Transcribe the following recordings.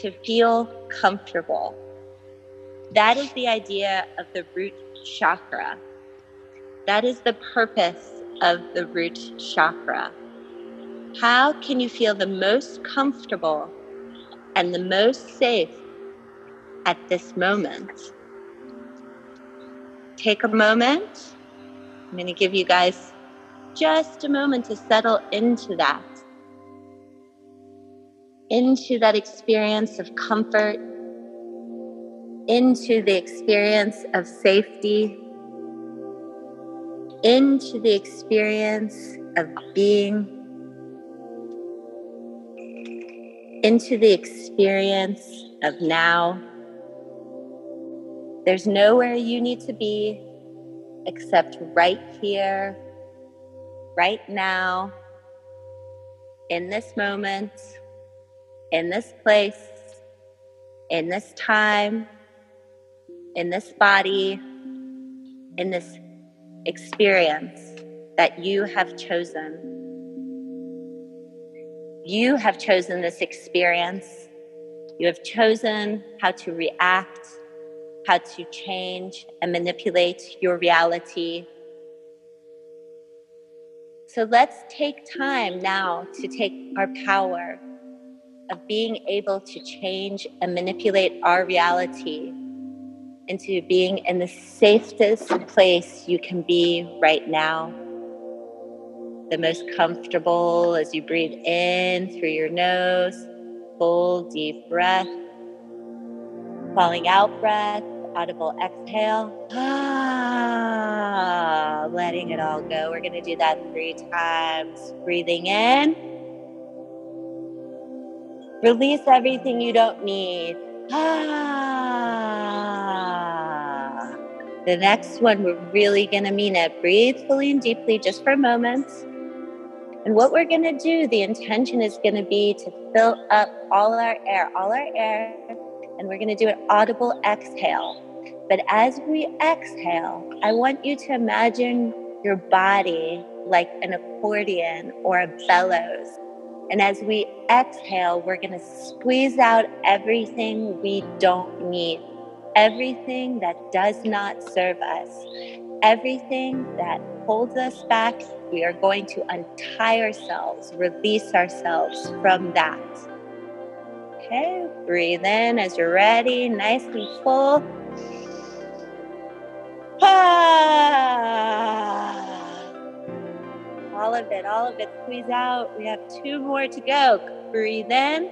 to feel comfortable. That is the idea of the root chakra. That is the purpose of the root chakra. How can you feel the most comfortable and the most safe at this moment? Take a moment. I'm going to give you guys just a moment to settle into that, into that experience of comfort, into the experience of safety into the experience of being, into the experience of now. There's nowhere you need to be except right here, right now, in this moment, in this place, in this time, in this body, in this experience that you have chosen. You have chosen this experience. You have chosen how to react, how to change and manipulate your reality. So let's take time now to take our power of being able to change and manipulate our reality into being in the safest place you can be right now. The most comfortable as you breathe in through your nose, full deep breath, falling out breath, audible exhale. Ah, letting it all go. We're going to do that three times. Breathing in. Release everything you don't need. Ah. The next one, we're really going to mean it. Breathe fully and deeply just for a moment. And what we're going to do, the intention is going to be to fill up all our air, all our air, and we're going to do an audible exhale. But as we exhale, I want you to imagine your body like an accordion or a bellows. And as we exhale, we're going to squeeze out everything we don't need everything that does not serve us, everything that holds us back, we are going to untie ourselves, release ourselves from that. Okay, breathe in as you're ready, nice and full. Ah. All of it, all of it, squeeze out. We have two more to go. Breathe in,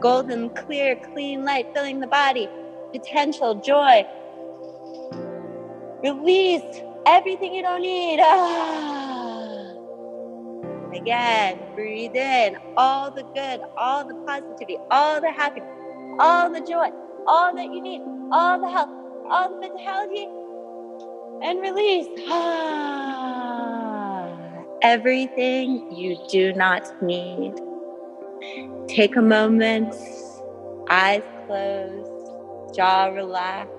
golden, clear, clean light filling the body potential, joy. Release everything you don't need. Ah. Again, breathe in all the good, all the positivity, all the happiness, all the joy, all that you need, all the health, all the vitality, and release. Ah. Everything you do not need. Take a moment, eyes closed jaw relaxed,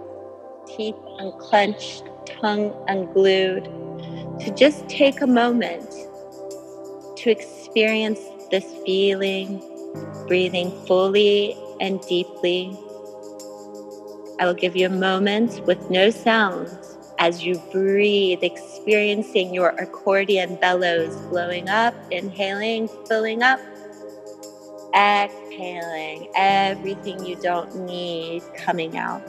teeth unclenched, tongue unglued, to just take a moment to experience this feeling, breathing fully and deeply. I will give you a moment with no sound as you breathe, experiencing your accordion bellows blowing up, inhaling, filling up, exhaling everything you don't need coming out.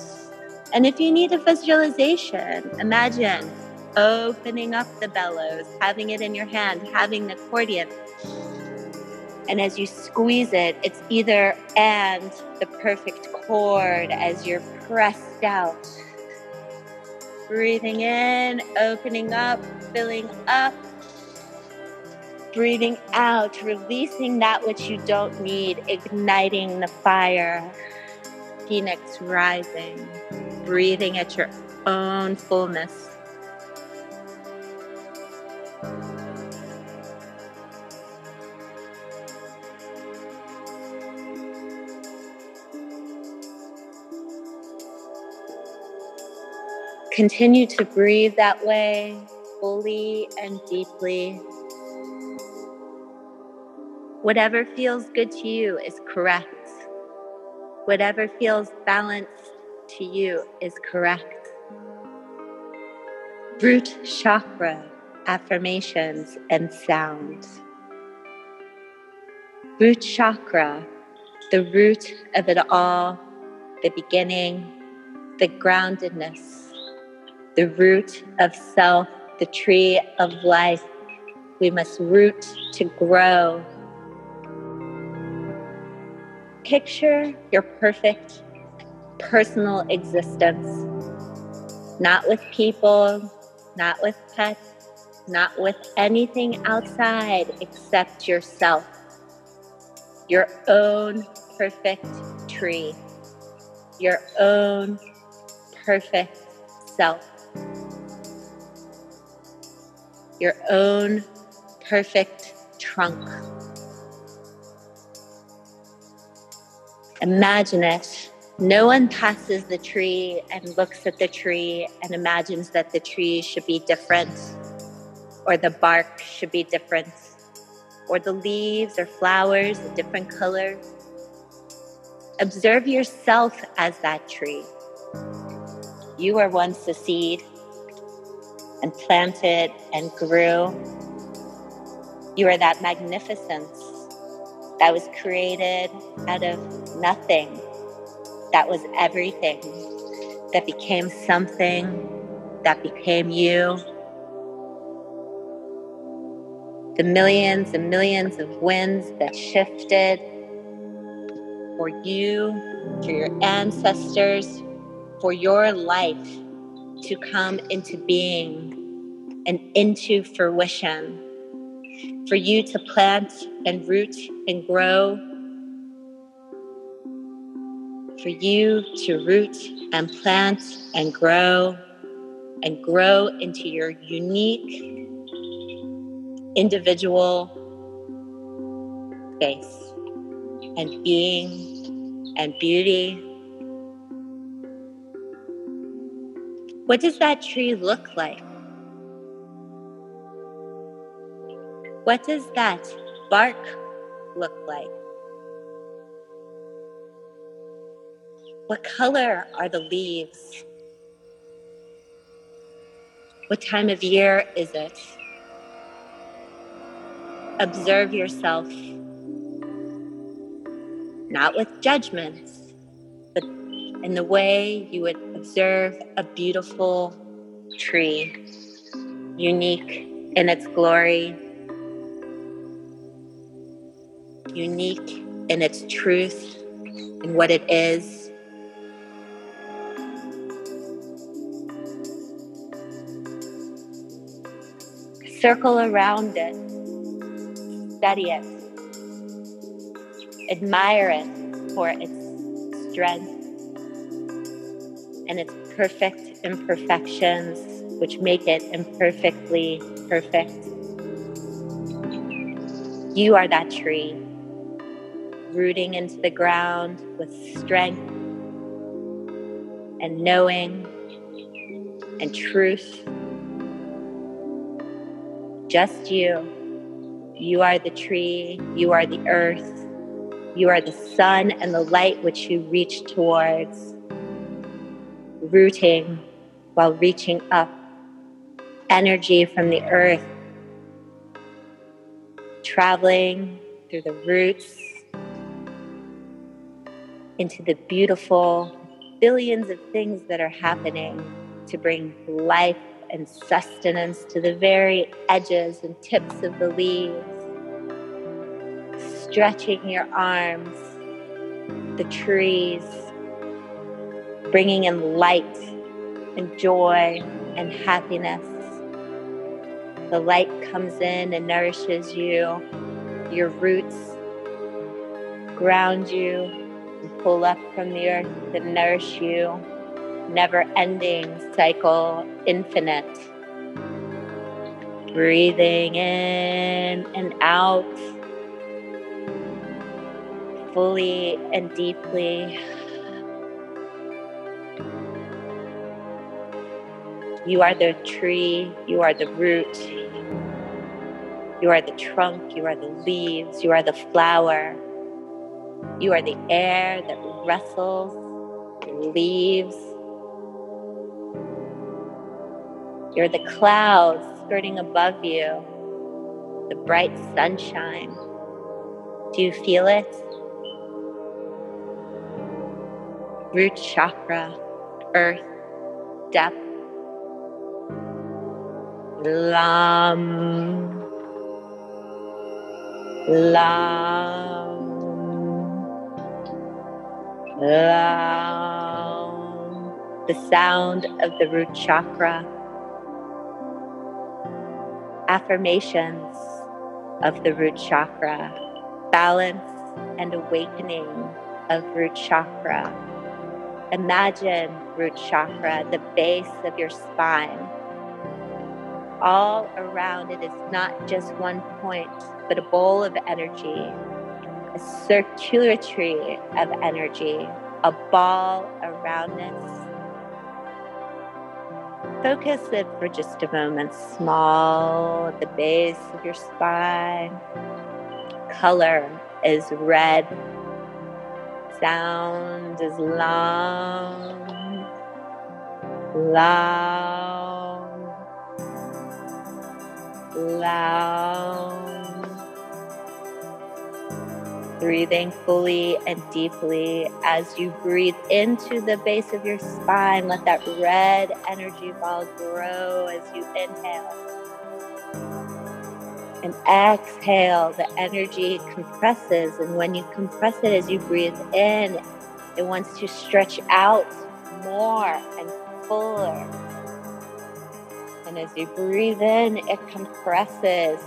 And if you need a visualization, imagine opening up the bellows, having it in your hand, having the accordion. And as you squeeze it, it's either and the perfect chord as you're pressed out. Breathing in, opening up, filling up, breathing out, releasing that which you don't need, igniting the fire, phoenix rising, breathing at your own fullness. Continue to breathe that way, fully and deeply. Whatever feels good to you is correct. Whatever feels balanced to you is correct. Root chakra affirmations and sounds. Root chakra, the root of it all, the beginning, the groundedness, the root of self, the tree of life. We must root to grow. Picture your perfect personal existence, not with people, not with pets, not with anything outside except yourself, your own perfect tree, your own perfect self, your own perfect trunk. Imagine it. No one passes the tree and looks at the tree and imagines that the tree should be different, or the bark should be different, or the leaves or flowers a different color. Observe yourself as that tree. You were once a seed and planted and grew. You are that magnificence that was created out of nothing, that was everything, that became something, that became you. The millions and millions of winds that shifted for you, for your ancestors, for your life to come into being and into fruition for you to plant and root and grow, for you to root and plant and grow and grow into your unique individual space and being and beauty. What does that tree look like? What does that bark look like? What color are the leaves? What time of year is it? Observe yourself, not with judgments, but in the way you would observe a beautiful tree, unique in its glory, unique in its truth and what it is. Circle around it, study it, admire it for its strength perfect imperfections, which make it imperfectly perfect. You are that tree rooting into the ground with strength and knowing and truth. Just you. You are the tree, you are the earth, you are the sun and the light which you reach towards, rooting while reaching up, energy from the earth, traveling through the roots into the beautiful billions of things that are happening to bring life and sustenance to the very edges and tips of the leaves. Stretching your arms, the trees, bringing in light and joy and happiness. The light comes in and nourishes you. Your roots ground you and pull up from the earth to nourish you. Never ending cycle, infinite. Breathing in and out, fully and deeply. You are the tree, you are the root, you are the trunk, you are the leaves, you are the flower You are the air that rustles, leaves. You're the clouds skirting above you, the bright sunshine. Do you feel it? Root chakra, earth, depth, lam, lam, lam. The sound of the root chakra. Affirmations of the root chakra balance and awakening of root chakra. Imagine root chakra, the base of your spine. All around it. Is not just one point, but a bowl of energy, a circuitry of energy, a ball around us. Focus it for just a moment, small at the base of your spine. Color is red. Sound is long, lam, lam. Breathing fully and deeply as you breathe into the base of your spine. Let that red energy ball grow as you inhale and exhale, the energy compresses. And when you compress it as you breathe in, it wants to stretch out more and fuller. As you breathe in, it compresses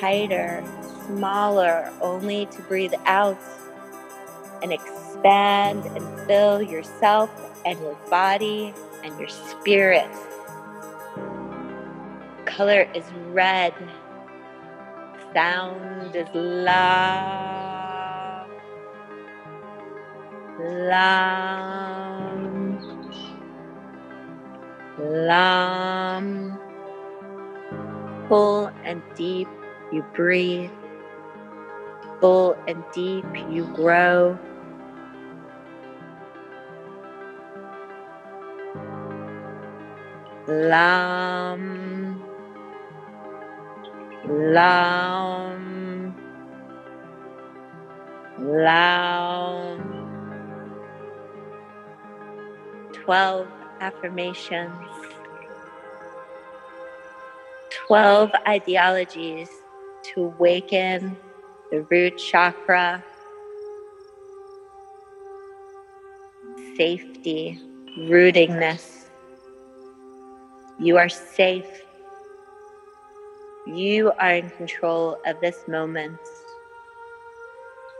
tighter, smaller, only to breathe out and expand and fill yourself and your body and your spirit. Color is red sound is la, lam, lam. Full and deep you breathe. Full and deep you grow. Lam. Lam. Lam. 12 affirmations. 12 ideologies to awaken the root chakra, safety, rootingness. You are safe you are in control of this moment.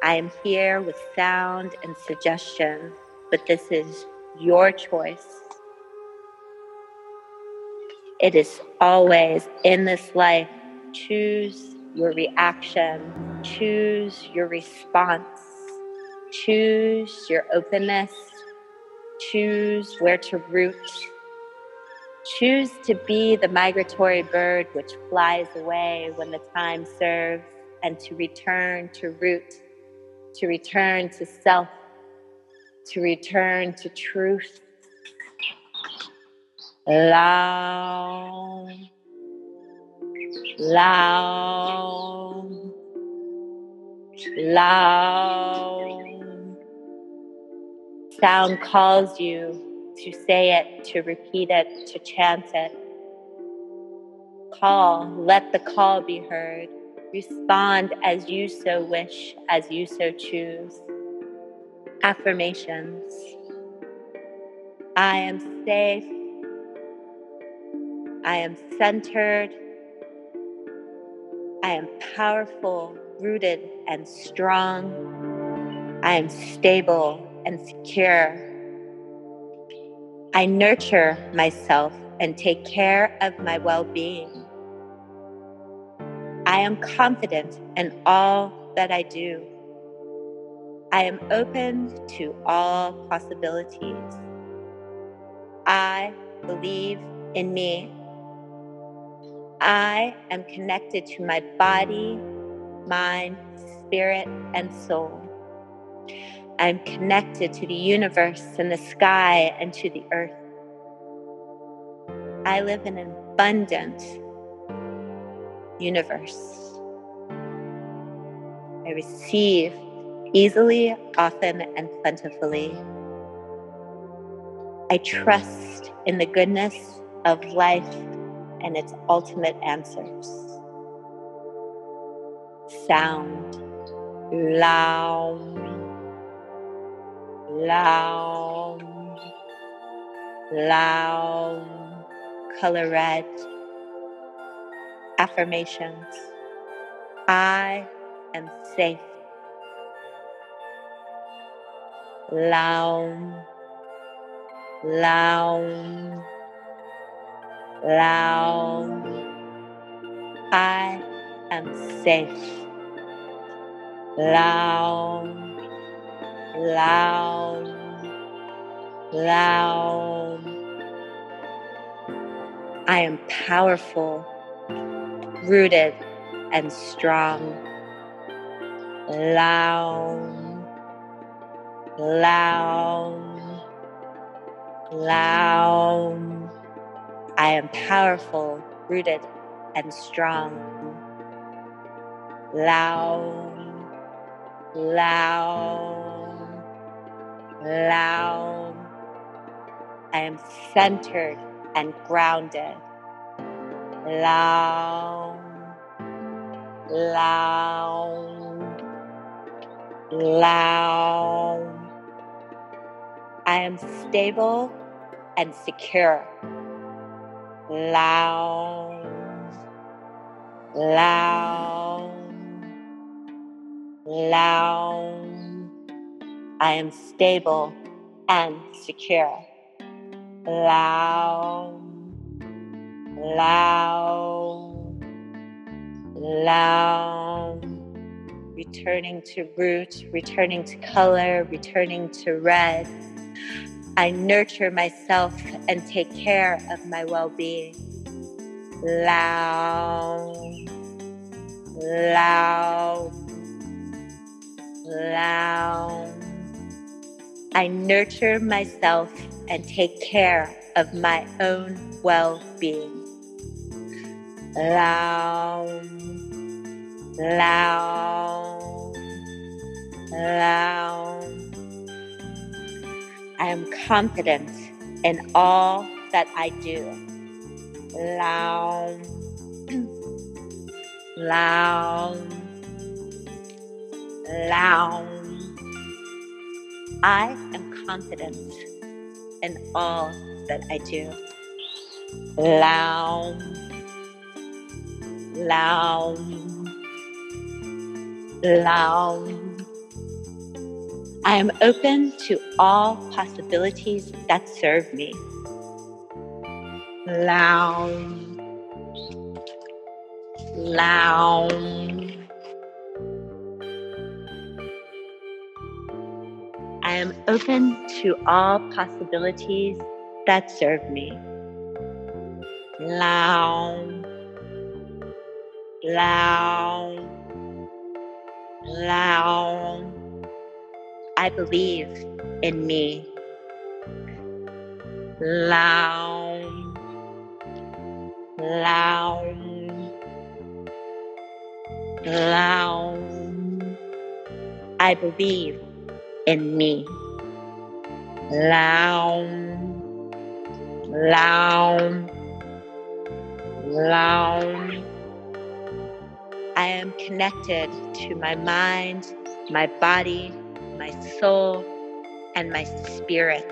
I am here with sound and suggestion, but this is your choice. It is always in this life. Choose your reaction, choose your response, choose your openness, choose where to root. Choose to be the migratory bird which flies away when the time serves, and to return to root, to return to self, to return to truth. Lam, lam, lam. Sound calls you to say it, to repeat it, to chant it. Call, let the call be heard. Respond as you so wish, as you so choose. Affirmations I am safe. I am centered. I am powerful, rooted, and strong. I am stable and secure. I nurture myself and take care of my well being. I am confident in all that I do. I am open to all possibilities. I believe in me. I am connected to my body, mind, spirit, and soul. I'm connected to the universe and the sky and to the earth. I live in an abundant universe. I receive easily, often, and plentifully. I trust in the goodness of life and its ultimate answers. Sound, lam. Lam, lam, color red. Affirmations. I am safe. Lam, lam, lam. I am safe. Lam lam, lam. I am powerful, rooted, and strong. Lam, lam, lam. I am powerful, rooted, and strong. Lam, lam lam. I am centered and grounded. Lam, lam, lam. I am stable and secure. Lam, lam, lam. I am stable and secure. Lam, lam, lam. Returning to root, returning to color, returning to red. I nurture myself and take care of my well being. Lam, lam, lam. I nurture myself and take care of my own well being. Lam, lam, lam. I am confident in all that I do. Lam, lam, lam. I am confident in all that I do. Lam, lam, lam. I am open to all possibilities that serve me. Lam, lam. I am open to all possibilities that serve me. Lam, lam, lam. I believe in me. Lam, lam, lam. I believe in me. Lam, lam, lam. I am connected to my mind, my body, my soul, and my spirit.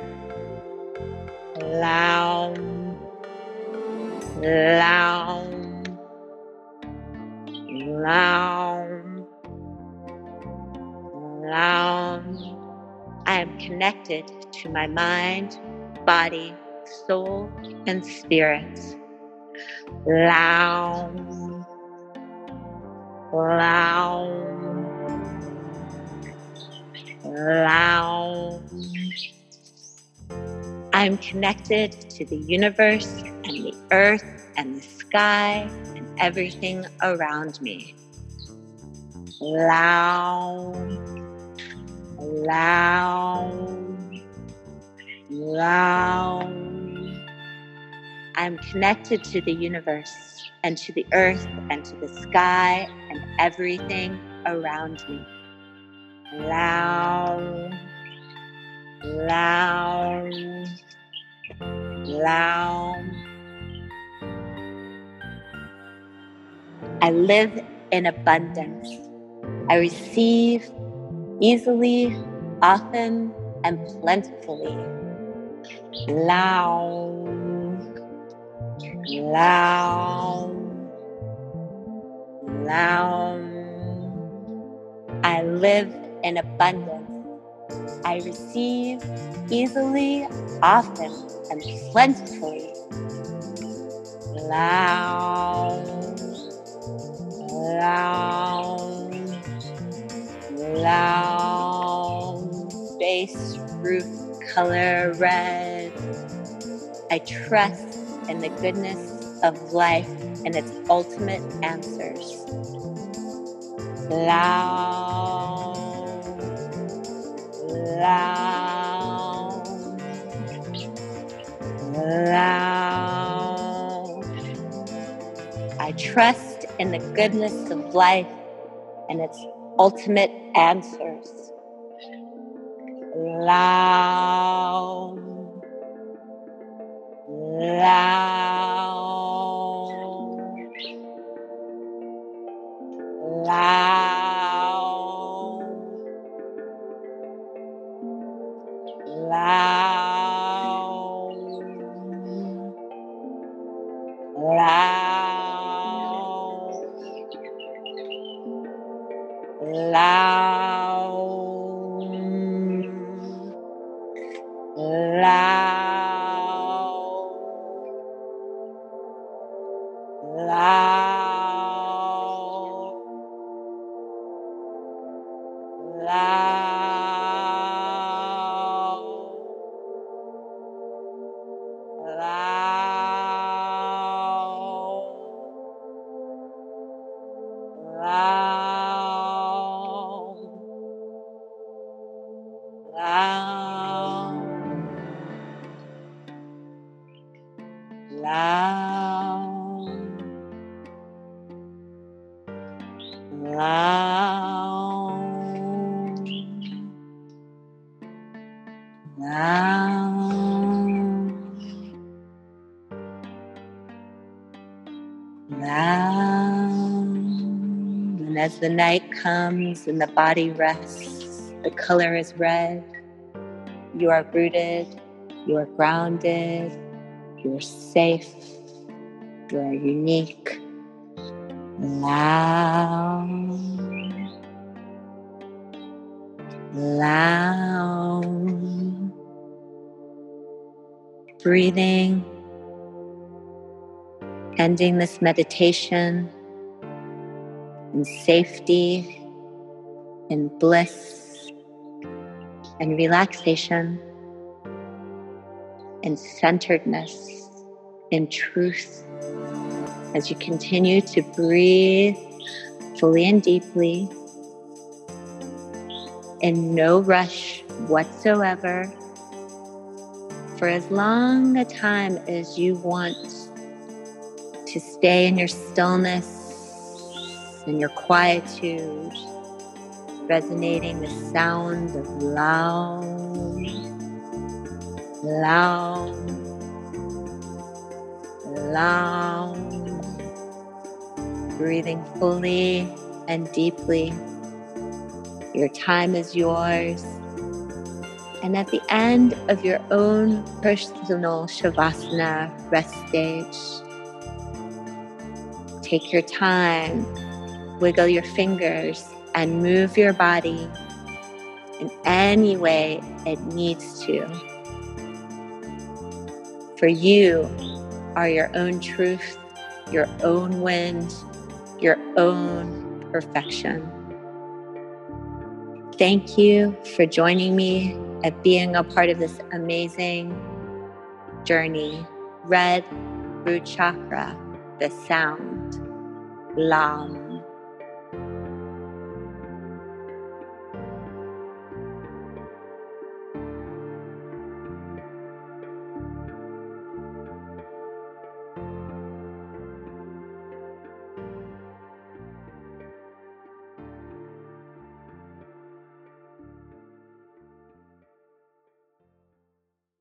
Lam, lam, lam, lam. I am connected to my mind, body, soul, and spirit. Lam, lam, lam. I am connected to the universe and the earth and the sky and everything around me. Lam Lam. Lam. I'm connected to the universe and to the earth and to the sky and everything around me. Lam. Lam. Lam. I live in abundance. I receive easily, often, and plentifully. Lam, lam, lam. I live in abundance. I receive easily, often, and plentifully. Lam, lam, lam, base roof color red. I trust in the goodness of life and its ultimate answers. Lam, lam, lam. I trust in the goodness of life and its ultimate answers. Lam, lam, as the night comes and the body rests, the color is red. You are rooted, you are grounded, you are safe, you are unique. Lam, lam, breathing, ending this meditation in safety, in bliss, and relaxation, in centeredness, in truth as you continue to breathe fully and deeply in no rush whatsoever for as long a time as you want to stay in your stillness and your quietude, resonating the sound of lam, lam, lam, breathing fully and deeply. Your time is yours. And at the end of your own personal Shavasana rest stage, take your time, wiggle your fingers, and move your body in any way it needs to. For you are your own truth, your own wind, your own perfection. Thank you for joining me and being a part of this amazing journey. Red root chakra, the sound, Lam.